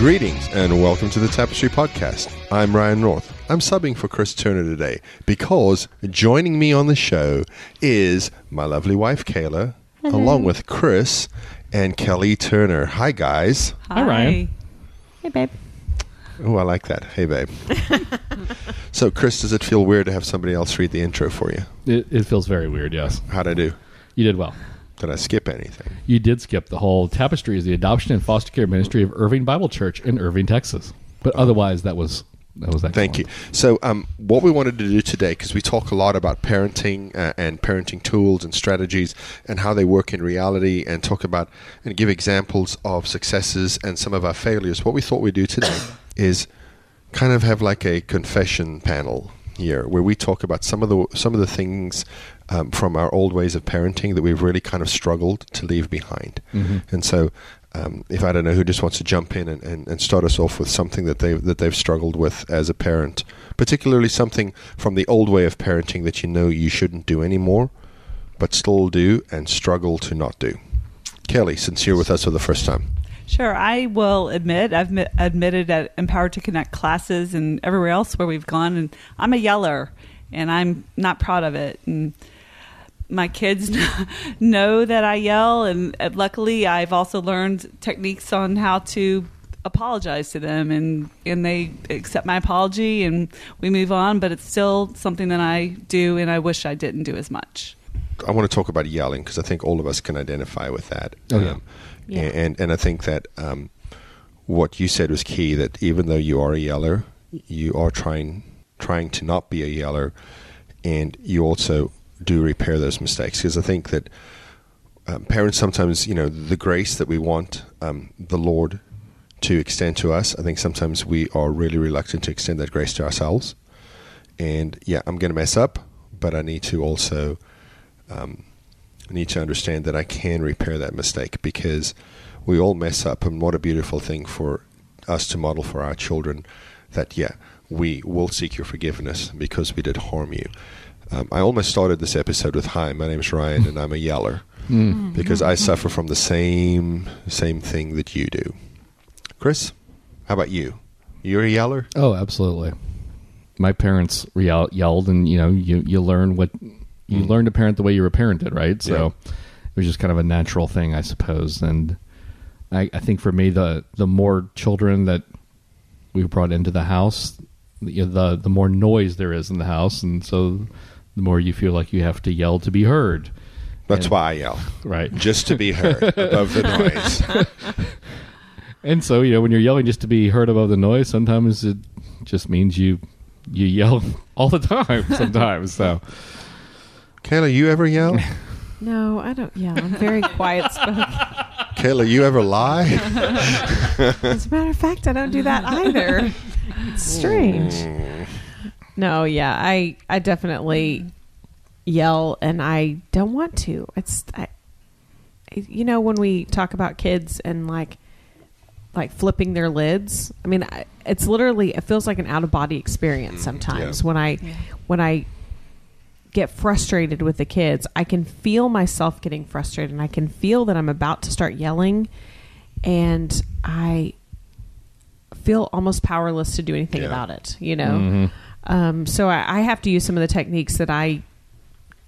Greetings and welcome to the Tapestry Podcast. I'm Ryan North. I'm subbing for Chris Turner today because joining me on the show is my lovely wife Kayla, along with Chris and Kelly Turner. Hi, guys. Hi, Ryan. Hey, babe. Oh, I like that. Hey, babe. so, Chris, does it feel weird to have somebody else read the intro for you? It, it feels very weird, yes. How'd I do? You did well. Did I skip anything? You did skip the whole tapestry is the adoption and foster care ministry of Irving Bible Church in Irving, Texas. But otherwise, that was that was excellent. Thank you. So, um, what we wanted to do today, because we talk a lot about parenting uh, and parenting tools and strategies and how they work in reality, and talk about and give examples of successes and some of our failures. What we thought we'd do today is kind of have like a confession panel here, where we talk about some of the some of the things um, from our old ways of parenting that we've really kind of struggled to leave behind. And so, um, if I don't know who just wants to jump in and, and, and start us off with something that they that they've struggled with as a parent, particularly something from the old way of parenting that you know you shouldn't do anymore, but still do and struggle to not do. Kelly, since you're with us for the first time, Sure, I will admit I've mi- admitted at Empowered to Connect classes and everywhere else where we've gone, and I'm a yeller, and I'm not proud of it. And my kids know that I yell, and uh, luckily I've also learned techniques on how to apologize to them, and and they accept my apology, and we move on. But it's still something that I do, and I wish I didn't do as much. I want to talk about yelling because I think all of us can identify with that. Oh, yeah. Um, Yeah. And and I think that um, what you said was key. That even though you are a yeller, you are trying trying to not be a yeller, and you also do repair those mistakes. Because I think that um, parents sometimes, you know, the grace that we want um, the Lord to extend to us. I think sometimes we are really reluctant to extend that grace to ourselves. And yeah, I'm going to mess up, but I need to also um, need to understand that I can repair that mistake because we all mess up, and what a beautiful thing for us to model for our children that, yeah, we will seek your forgiveness because we did harm you. Um, I almost started this episode with Hi, my name is Ryan, and I'm a yeller Mm. because I suffer from the same same thing that you do. Chris, how about you? You're a yeller? Oh, absolutely. My parents re- yelled, and you know, you you learn what you Mm. learn to parent the way you were parented, right? So Yeah. it was just kind of a natural thing, I suppose. And I, I think for me, the the more children that we brought into the house, the the the more noise there is in the house, and so the more you feel like you have to yell to be heard, That's And- why I yell, right? just to be heard above the noise. And so, you know, when you're yelling just to be heard above the noise, sometimes it just means you you yell all the time. Sometimes, so Kayla, you ever yell? No, I don't. Yeah, I'm very quiet spoken. Kayla, you ever lie? As a matter of fact, I don't do that either. It's strange. Mm. No, yeah, I I definitely yell, and I don't want to. It's I, you know when we talk about kids and like like flipping their lids. I mean, I, it's literally it feels like an out of body experience sometimes yeah. when I when I get frustrated with the kids. I can feel myself getting frustrated, and I can feel that I'm about to start yelling, and I feel almost powerless to do anything Yeah. about it. You know. Mhm. Um, so I, I have to use some of the techniques that I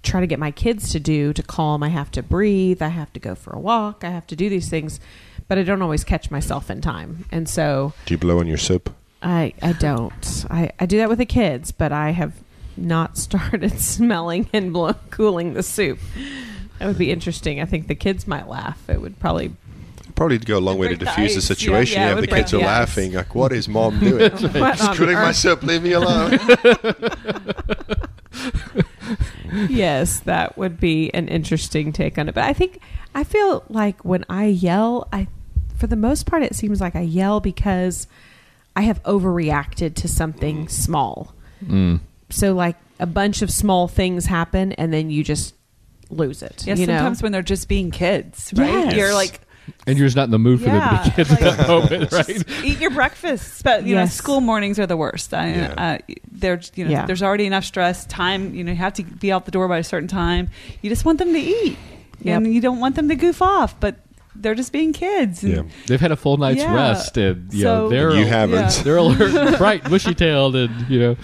try to get my kids to do to calm. I have to breathe. I have to go for a walk. I have to do these things, but I don't always catch myself in time. And so Do you blow on your soup? I, I don't. I, I do that with the kids, but I have not started smelling and blow, cooling the soup. That would be interesting. I think the kids might laugh. It would probably Probably go a long way to Break the diffuse the ice. Yeah, situation. yeah, it you have the kids are the ice. laughing, like, what is mom doing? What Just on cooling my soup, leave me alone. yes, that would be an interesting take on it. But I think I feel like when I yell, I for the most part it seems like I yell because I have overreacted to something small. Mm. So like a bunch of small things happen and then you just lose it. Yeah, you know? sometimes when they're just being kids, right? Yes. You're like, and you're just not in the mood for them to Yeah, be kids at like- that moment, right? Eat your breakfast. But you know, school mornings are the worst. I, Yeah. uh, there's you know, Yeah. there's already enough stress. Time, you know, you have to be out the door by a certain time. You just want them to eat, Yep. and you don't want them to goof off. But they're just being kids. And Yeah. They've had a full night's Yeah. rest, and you know they're You haven't. Yeah. they're alert, bright, bushy tailed, and you know,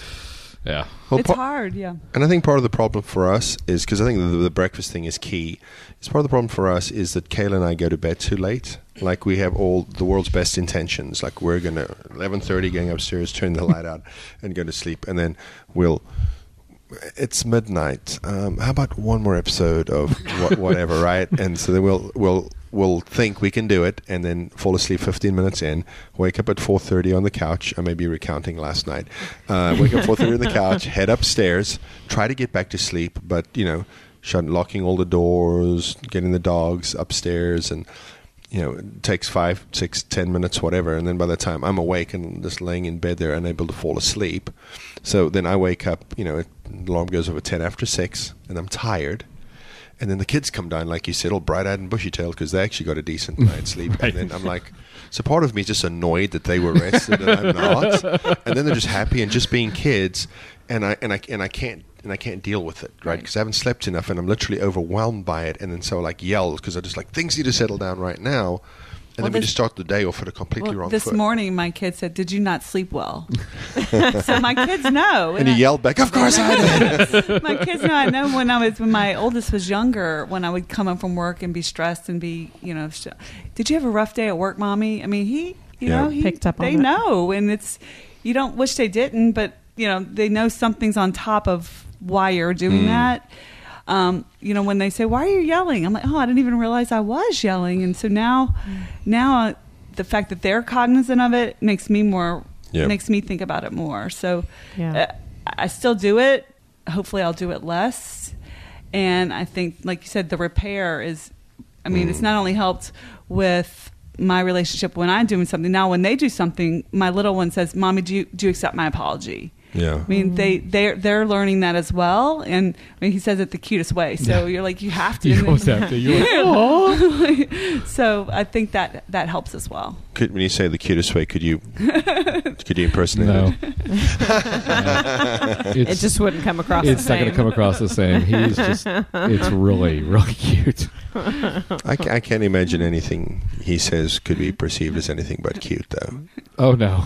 yeah. Well, it's par- hard, yeah. And I think part of the problem for us is because I think the, the breakfast thing is key. It's part of the problem for us is that Kayla and I go to bed too late. Like we have all the world's best intentions. Like we're gonna eleven thirty going upstairs, turn the light out, and go to sleep, and then we'll. It's midnight. Um, how about one more episode of what, whatever, right? And so then we'll we'll we'll think we can do it, and then fall asleep fifteen minutes in. Wake up at four thirty on the couch. I may be recounting last night. Uh, wake up four thirty on the couch. Head upstairs. Try to get back to sleep, but you know, shut locking all the doors, getting the dogs upstairs, and you know, it takes five, six, ten minutes, whatever. And then by the time I'm awake and just laying in bed there, unable to fall asleep, so then I wake up. You know, the alarm goes over ten after six, and I'm tired. And then the kids come down, like you said, all bright-eyed and bushy-tailed, because they actually got a decent night's sleep. Right. And then I'm like, so part of me is just annoyed that they were rested and I'm not. And then they're just happy and just being kids, and I and I and I can't and I can't deal with it, right? Right. Because I haven't slept enough, and I'm literally overwhelmed by it. And then so I like yell because I just like things need to settle down right now. And Well, then we just start the day off at a completely Well, wrong this foot. morning, my kid said, "Did you not sleep well?" so my kids know, and he I- yelled back, "Of course I did." my kids know. I know when I was when my oldest was younger, when I would come home from work and be stressed and be, you know, st- did you have a rough day at work, mommy? I mean, he, you Yeah. know, he Picked up on They it. know, and it's you don't wish they didn't, but you know, they know something's on top of why you're doing Mm. that. Um, you know, when they say, "Why are you yelling?" I'm like, "Oh, I didn't even realize I was yelling," and so now, now uh, the fact that they're cognizant of it makes me more Yeah. makes me think about it more. So Yeah. uh, I still do it. Hopefully, I'll do it less. And I think, like you said, the repair is. I mean, it's not only helped with my relationship when I'm doing something. Now, when they do something, my little one says, "Mommy, do you do you accept my apology?" Yeah. I mean, they they're they're learning that as well, and I mean, he says it the cutest way. So Yeah. you're like, you have to. You almost have to. You're like, "Aw." so I think that that helps as well. Could, when you say the cutest way, could you could you impersonate no, it? it just wouldn't come across. it's not going to come across the same. He's just it's really really cute. I, I can't imagine anything he says could be perceived as anything but cute, though. Oh no.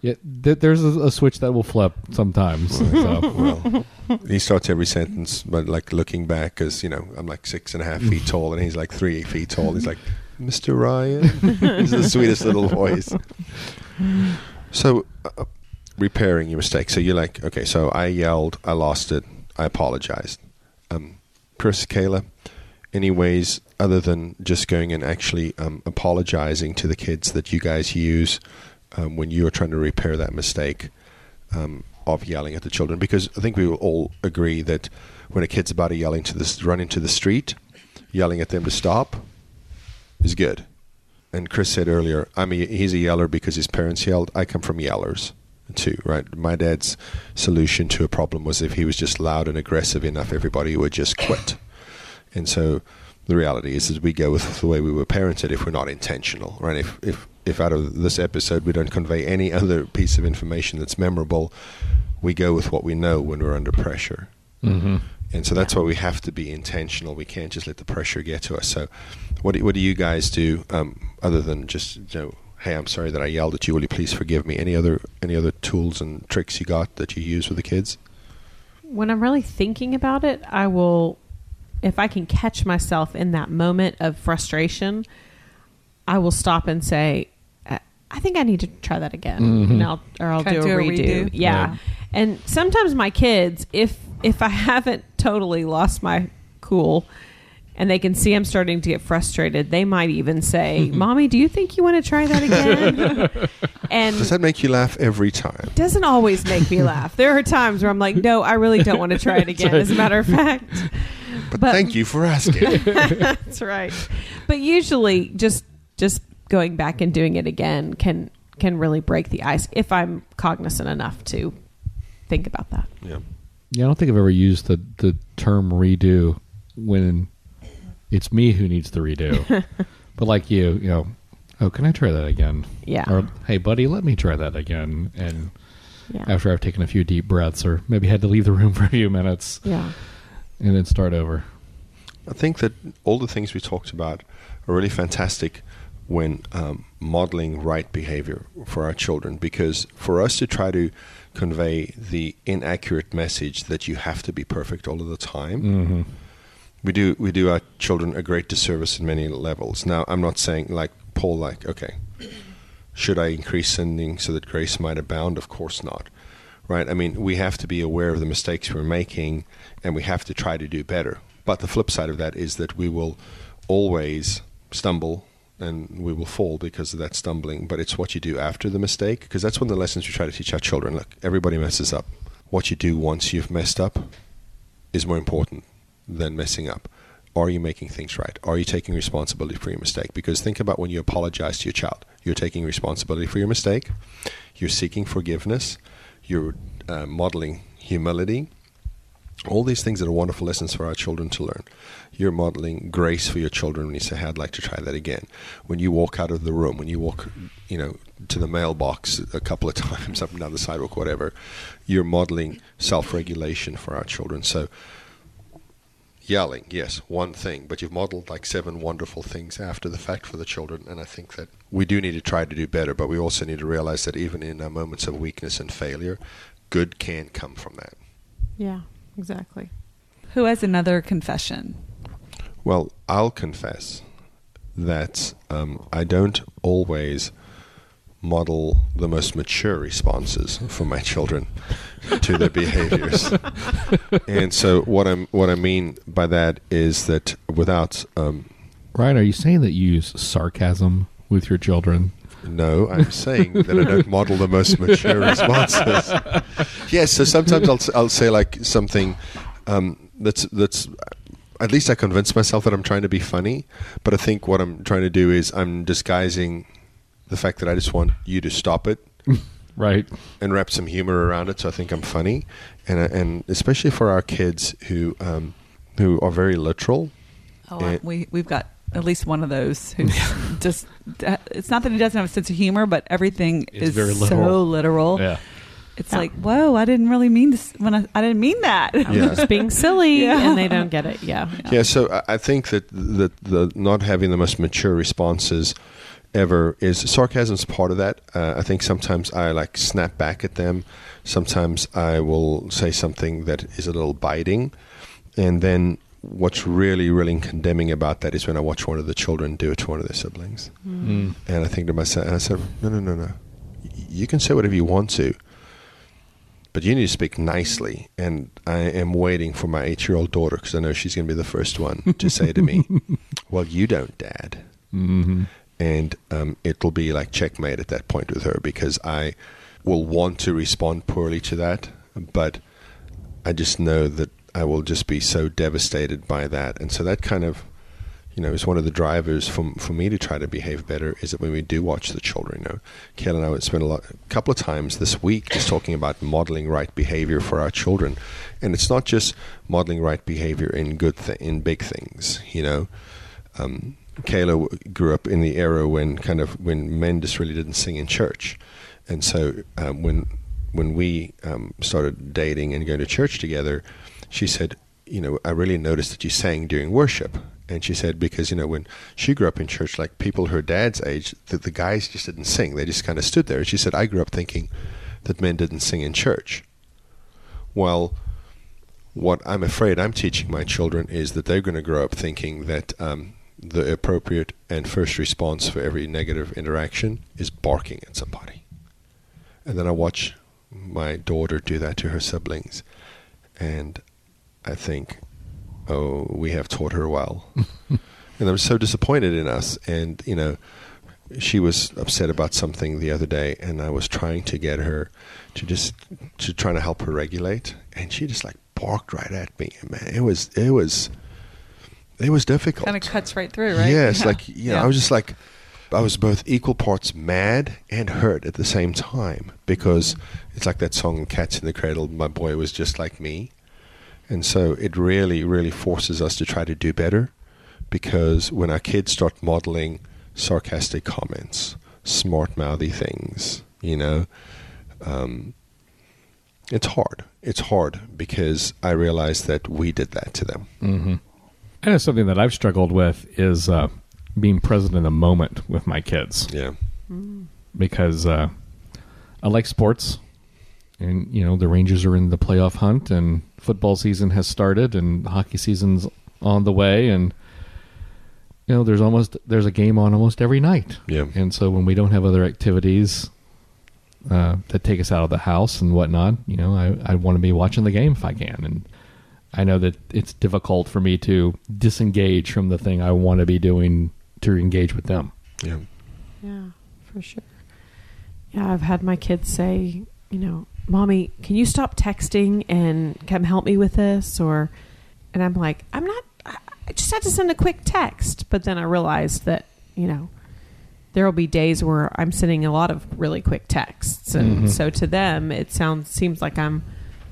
Yeah, th- there's a, a switch that will flip sometimes. So. Well, he starts every sentence, but like looking back, because you know I'm like six and a half feet tall, and he's like three feet tall. He's like, "Mr. Ryan," he's the sweetest little voice. So, uh, repairing your mistake. So you're like, okay, so I yelled, I lost it, I apologized. Um, Chris, Kayla, any ways other than just going and actually um, apologizing to the kids that you guys use um, when you're trying to repair that mistake um, of yelling at the children? Because I think we will all agree that when a kid's about to yelling to this, run into the street, yelling at them to stop is good. And Chris said earlier, I'm a, he's a yeller because his parents yelled. I come from yellers too, right? My dad's solution to a problem was if he was just loud and aggressive enough, everybody would just quit. And so the reality is, is we go with the way we were parented if we're not intentional, right? If if if out of this episode we don't convey any other piece of information that's memorable, we go with what we know when we're under pressure. hmm And so that's why we have to be intentional. We can't just let the pressure get to us. So, what do, what do you guys do um, other than just you know, hey, I'm sorry that I yelled at you. Will you please forgive me? Any other any other tools and tricks you got that you use with the kids? when I'm really thinking about it, I will, if I can catch myself in that moment of frustration, I will stop and say, "I- I think I need to try that again, Mhm. and I'll, or I'll do, a do a redo. redo. Yeah. Yeah. and sometimes my kids, if if I haven't totally lost my cool. And they can see I'm starting to get frustrated. They might even say, "Mommy, do you think you want to try that again?" and Does that make you laugh every time? doesn't always make me laugh. There are times where I'm like, no, I really don't want to try it again. As a matter of fact, But, But- thank you for asking. that's right. But usually, just just going back and doing it again can can really break the ice if I'm cognizant enough to think about that. yeah. Yeah, I don't think I've ever used the the term redo when it's me who needs the redo. but like you, you know, oh, can I try that again? Yeah. Or hey, buddy, let me try that again. And Yeah. after I've taken a few deep breaths, or maybe had to leave the room for a few minutes, Yeah. And then start over. I think that all the things we talked about are really fantastic when um, modeling right behavior for our children because for us to try to convey the inaccurate message that you have to be perfect all of the time Mm-hmm. we do we do our children a great disservice in many levels now i'm not saying like paul like okay should i increase sending so that grace might abound of course not right i mean we have to be aware of the mistakes we're making and we have to try to do better but the flip side of that is that we will always stumble and we will fall because of that stumbling but it's what you do after the mistake because that's one of the lessons we try to teach our children look everybody messes up what you do once you've messed up is more important than messing up. Are you making things right? Are you taking responsibility for your mistake? Because think about when you apologize to your child. You're taking responsibility for your mistake. You're seeking forgiveness. You're uh, modeling humility. All these things that are wonderful lessons for our children to learn. You're modeling grace for your children when you say, hey, I'd like to try that again. When you walk out of the room, when you walk, you know, to the mailbox a couple of times up and down the sidewalk, whatever, you're modeling self-regulation for our children. So yelling, yes, one thing, but you've modeled like seven wonderful things after the fact for the children, and I think that we do need to try to do better, but we also need to realize that even in our moments of weakness and failure, good can come from that. Yeah, exactly. Who has another confession? Well, I'll confess that um, I don't always model the most mature responses for my children to their behaviors. and so what I'm what I mean by that is that without um, Ryan, are you saying that you use sarcasm with your children? no, I'm saying that I don't model the most mature responses. yes, so sometimes I'll I'll say like something um, that's that's at least I convince myself that I'm trying to be funny, but I think what I'm trying to do is I'm disguising the fact that I just want you to stop it Right. and wrap some humor around it. So I think I'm funny, and uh, and especially for our kids who um, who are very literal. Oh, Eh. we we've got at least one of those who's just. It's not that he doesn't have a sense of humor, but everything It's is very so literal. literal. Yeah. It's Yeah. like, whoa, I didn't really mean this when I, I didn't mean that. I'm Yeah. just being silly, Yeah. and they don't get it. Yeah. Yeah, so I- I think that that the not having the most mature responses ever is sarcasm's part of that. Uh, I think sometimes I like snap back at them. Sometimes I will say something that is a little biting, and then what's really really condemning about that is when I watch one of the children do it to one of their siblings, Mm. and I think to myself, and I said, no, no, no, no, you can say whatever you want to. But you need to speak nicely, and I am waiting for my eight-year-old daughter because I know she's going to be the first one to say to me, "Well, you don't, Dad," hmm and um, it'll be like checkmate at that point with her because I will want to respond poorly to that, but I just know that I will just be so devastated by that, and so that kind of, you know, is one of the drivers for for me to try to behave better. Is that when we do watch the children, you know, Kayla and I would spend a lot, a couple of times this week just talking about modeling right behavior for our children, and it's not just modeling right behavior in good th- in big things, you know. Um, Kayla grew up in the era when kind of when men just really didn't sing in church, and so um, when when we um, started dating and going to church together, she said, you know, I really noticed that you sang during worship. And she said because you know when she grew up in church, like people her dad's age, that the guys just didn't sing; they just kind of stood there. She said, I grew up thinking that men didn't sing in church. Well, what I'm afraid I'm teaching my children is that they're going to grow up thinking that um, the appropriate and first response for every negative interaction is barking at somebody. And then I watch my daughter do that to her siblings, and I think, oh, we have taught her well. and I'm so disappointed in us. And, you know, she was upset about something the other day, and I was trying to get her to just to trying to help her regulate, and she just like barked right at me. Man, it was it was it was difficult. kind of cuts right through, right? Yes, Yeah. like you know, I was just like I was both equal parts mad and hurt at the same time because it's like that song "Cats in the Cradle." My boy was just like me, and so it really, really forces us to try to do better. Because when our kids start modeling sarcastic comments, smart mouthy things, you know, um, it's hard. It's hard because I realize that we did that to them. hmm I know something that I've struggled with is uh, being present in the moment with my kids. Yeah. because uh, I like sports, and you know the Rangers are in the playoff hunt, and football season has started, and hockey season's on the way, and you know there's almost there's a game on almost every night, Yeah. and so when we don't have other activities uh, that take us out of the house and whatnot, you know, I I want to be watching the game if I can, and I know that it's difficult for me to disengage from the thing I want to be doing to engage with them. Yeah. Yeah, for sure. Yeah, I've had my kids say, you know, "Mommy, can you stop texting and come help me with this?" Or, and I'm like, "I'm not. I I just had to send a quick text." But then I realized that, you know, there will be days where I'm sending a lot of really quick texts, and Mhm. so to them, it sounds seems like I'm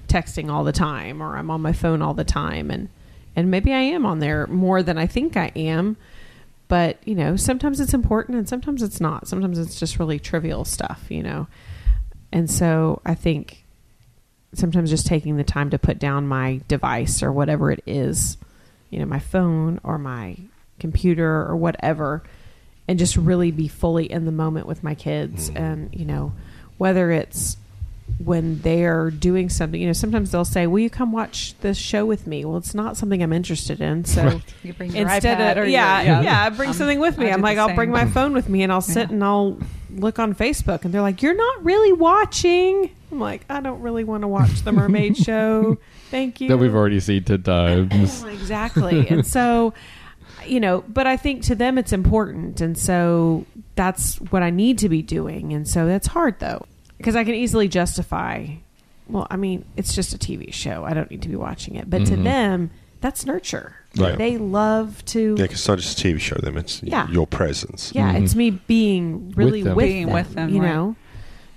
texting all the time or I'm on my phone all the time, and and maybe I am on there more than I think I am. But you know sometimes it's important and sometimes it's not. Sometimes it's just really trivial stuff you know. And so i think sometimes just taking the time to put down my device or whatever it is you know my phone or my computer or whatever and just really be fully in the moment with my kids Mhm. and you know whether it's when they're doing something you know sometimes they'll say will you come watch this show with me? Well it's not something i'm interested in so Right. You bring your instead iPad of or your- yeah, yeah bring Um, something with me. I i'm like i'll bring my phone with me and i'll sit Yeah. and i'll look on facebook and they're like you're not really watching. I'm like i don't really want to watch the mermaid show. Thank you. That we've already seen ten times. exactly. And so you know but i think to them it's important. And so that's what i need to be doing. And so that's hard though because i can easily justify well i mean it's just a tv show i don't need to be watching it but to Mhm. them that's nurture Right. they love to Yeah, 'cause it's not just a TV show. Them, it's Yeah. your presence. yeah, it's me being really them. with, Being them, with them, you right. know.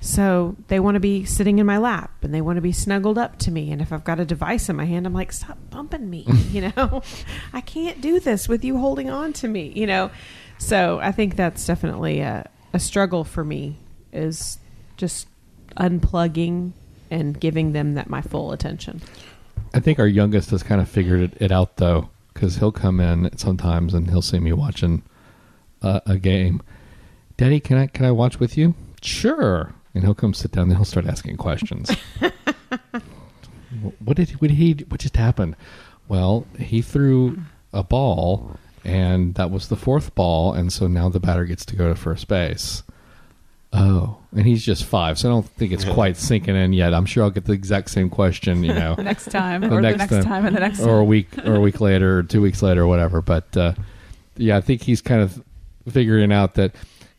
So they want to be sitting in my lap and they want to be snuggled up to me. And if I've got a device in my hand, I'm like, stop bumping me. you know, I can't do this with you holding on to me. You know, so I think that's definitely a, a struggle for me is just unplugging and giving them that my full attention. I think our youngest has kind of figured it, it out though, because he'll come in sometimes and he'll see me watching uh, a game. Daddy, can I can I watch with you? Sure. And he'll come sit down and he'll start asking questions. What did what did he what just happened? Well, he threw a ball and that was the fourth ball and so now the batter gets to go to first base. Oh, and he's just 5, so I don't think it's quite sinking in yet. I'm sure I'll get the exact same question, you know next time, The or next the next time. time, and the next or a week or a week later or two weeks later or whatever but uh, yeah i think he's kind of figuring out that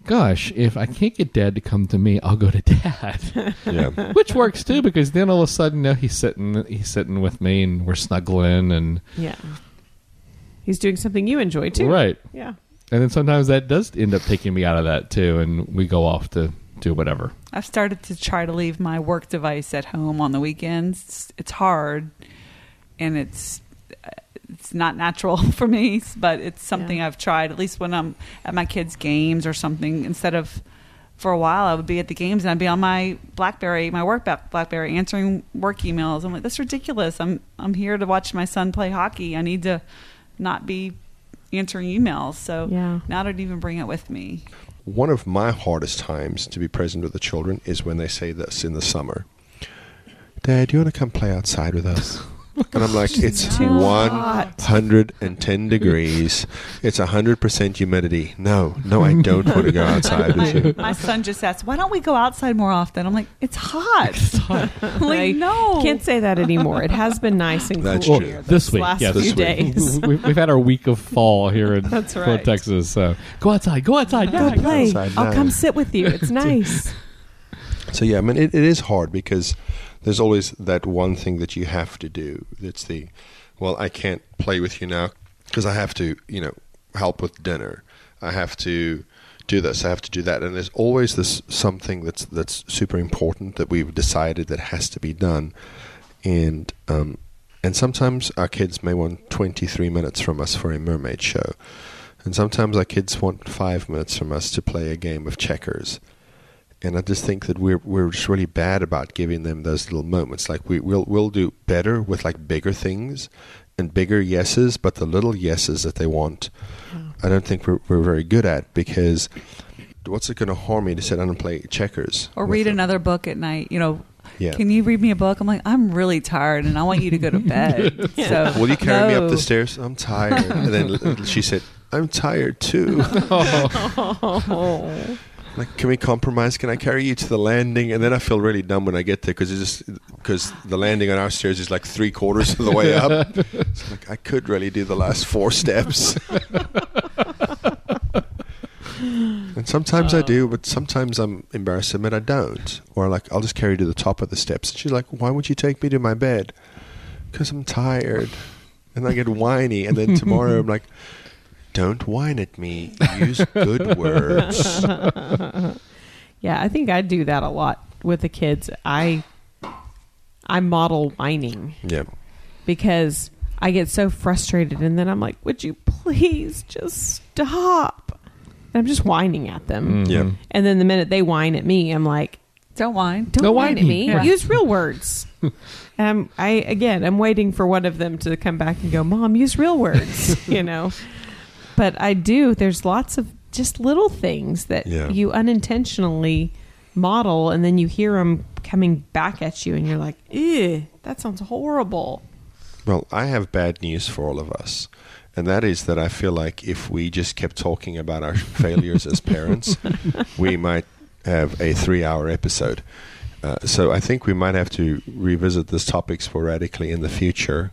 gosh if i can't get dad to come to me i'll go to dad Yeah. which works too because then all of a sudden you know, he's sitting he's sitting with me and we're snuggling and Yeah. He's doing something you enjoy too. right Yeah. And then sometimes that does end up taking me out of that too and we go off to do whatever I've started to try to leave my work device at home on the weekends. It's, it's hard, and it's it's not natural for me, but it's something Yeah. I've tried. At least when I'm at my kids' games or something, instead of for a while I would be at the games and I'd be on my BlackBerry, my work BlackBerry, answering work emails. I'm like, that's ridiculous. I'm I'm here to watch my son play hockey. I need to not be answering emails. So Yeah. now I don't even bring it with me. One of my hardest times to be present with the children is when they say this in the summer. Dad, do you want to come play outside with us? And I'm like, it's too one hot. hundred and ten degrees. It's hundred percent humidity. No, no, I don't want to go outside with you. My son just asked, "Why don't we go outside more often?" I'm like, "It's hot." I'm like, I no, Can't say that anymore. It has been nice and That's cool true. here this week last yes few This week. days. we've, we've had our week of fall here in That's Fort right. Texas so go outside go outside Go yeah, play. outside I'll come sit with you. It's nice. So yeah, I mean, it, it is hard because there's always that one thing that you have to do. It's the, well, I can't play with you now because I have to, you know, help with dinner. I have to do this. I have to do that. And there's always this something that's that's super important that we've decided that has to be done. And um, and sometimes our kids may want 23 minutes from us for a mermaid show, and sometimes our kids want five minutes from us to play a game of checkers and I just think that we're we're just really bad about giving them those little moments. Like we we'll we'll do better with like bigger things and bigger yeses, but the little yeses that they want, I don't think we're we're very good at because what's it going to harm me to sit down and play checkers Or read them? another book at night. You know, Yeah. can you read me a book? I'm like, I'm really tired and I want you to go to bed. So Will you carry me up the stairs? I'm tired. and then she said, I'm tired too. like, can we compromise? Can I carry you to the landing? And then I feel really dumb when I get there because it's just because the landing on our stairs is like three quarters of the way up. It's like I could really do the last four steps. and sometimes I uh. do, but sometimes I'm embarrassed to admit I don't. Or like I'll just carry you to the top of the steps. And she's like, "Why would you take me to my bed?" Because I'm tired. And I get whiny, and then tomorrow I'm like, "Don't whine at me. Use good words." Yeah, I think I do that a lot with the kids. I I model whining Yeah, because I get so frustrated and then I'm like, "Would you please just stop?" And I'm just whining at them. Mm-hmm. yeah. And then the minute they whine at me, I'm like, Don't whine. "Don't No whine at me. Yeah. Use real words." and I'm, um, I again, I'm waiting for one of them to come back and go, "Mom, use real words," you know. But I do. There's lots of just little things that Yeah. you unintentionally model, and then you hear them coming back at you, and you're like, "Ew, that sounds horrible." Well, I have bad news for all of us. And that is that I feel like if we just kept talking about our failures as parents, we might have a three hour episode. Uh, so I think we might have to revisit this topic sporadically in the future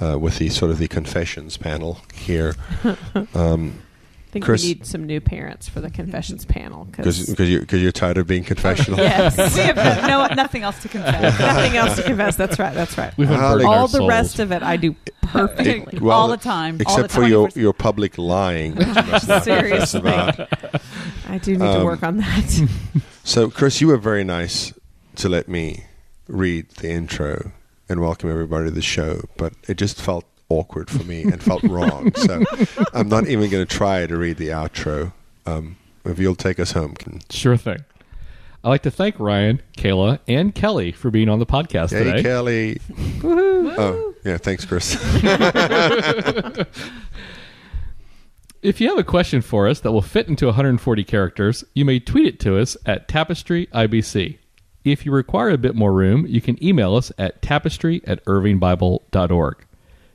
uh, with the sort of the confessions panel here. Um, I think Chris- we need some new parents for the confessions panel because because you're, cause you're tired of being confessional. yes, we have no, nothing else to confess. nothing else to confess. That's right. That's right. We've Well, unburdened All the rest of it, I do perfectly. It- well, all the time. all Except the for your, 24 your public lying, which you must not Seriously. about. I do need to Um, work on that. So, Chris, you were very nice to let me read the intro and welcome everybody to the show, but it just felt awkward for me and felt wrong. So, I'm not even going to try to read the outro. Um, if you'll take us home, can, Sure thing. I'd like to thank Ryan, Kayla, and Kelly for being on the podcast hey today. Kelly. Oh, yeah, thanks, Chris. If you have a question for us that will fit into 140 characters, you may tweet it to us at Tapestry IBC. If you require a bit more room, you can email us at tapestry at irvingbible.org.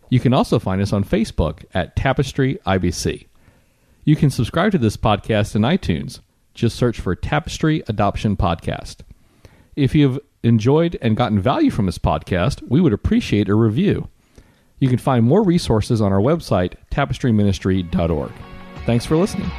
You can also find us on Facebook at Tapestry IBC. You can subscribe to this podcast in iTunes. Just search for Tapestry Adoption Podcast. If you've enjoyed and gotten value from this podcast, we would appreciate a review. You can find more resources on our website, tapestryministry.org. Thanks for listening.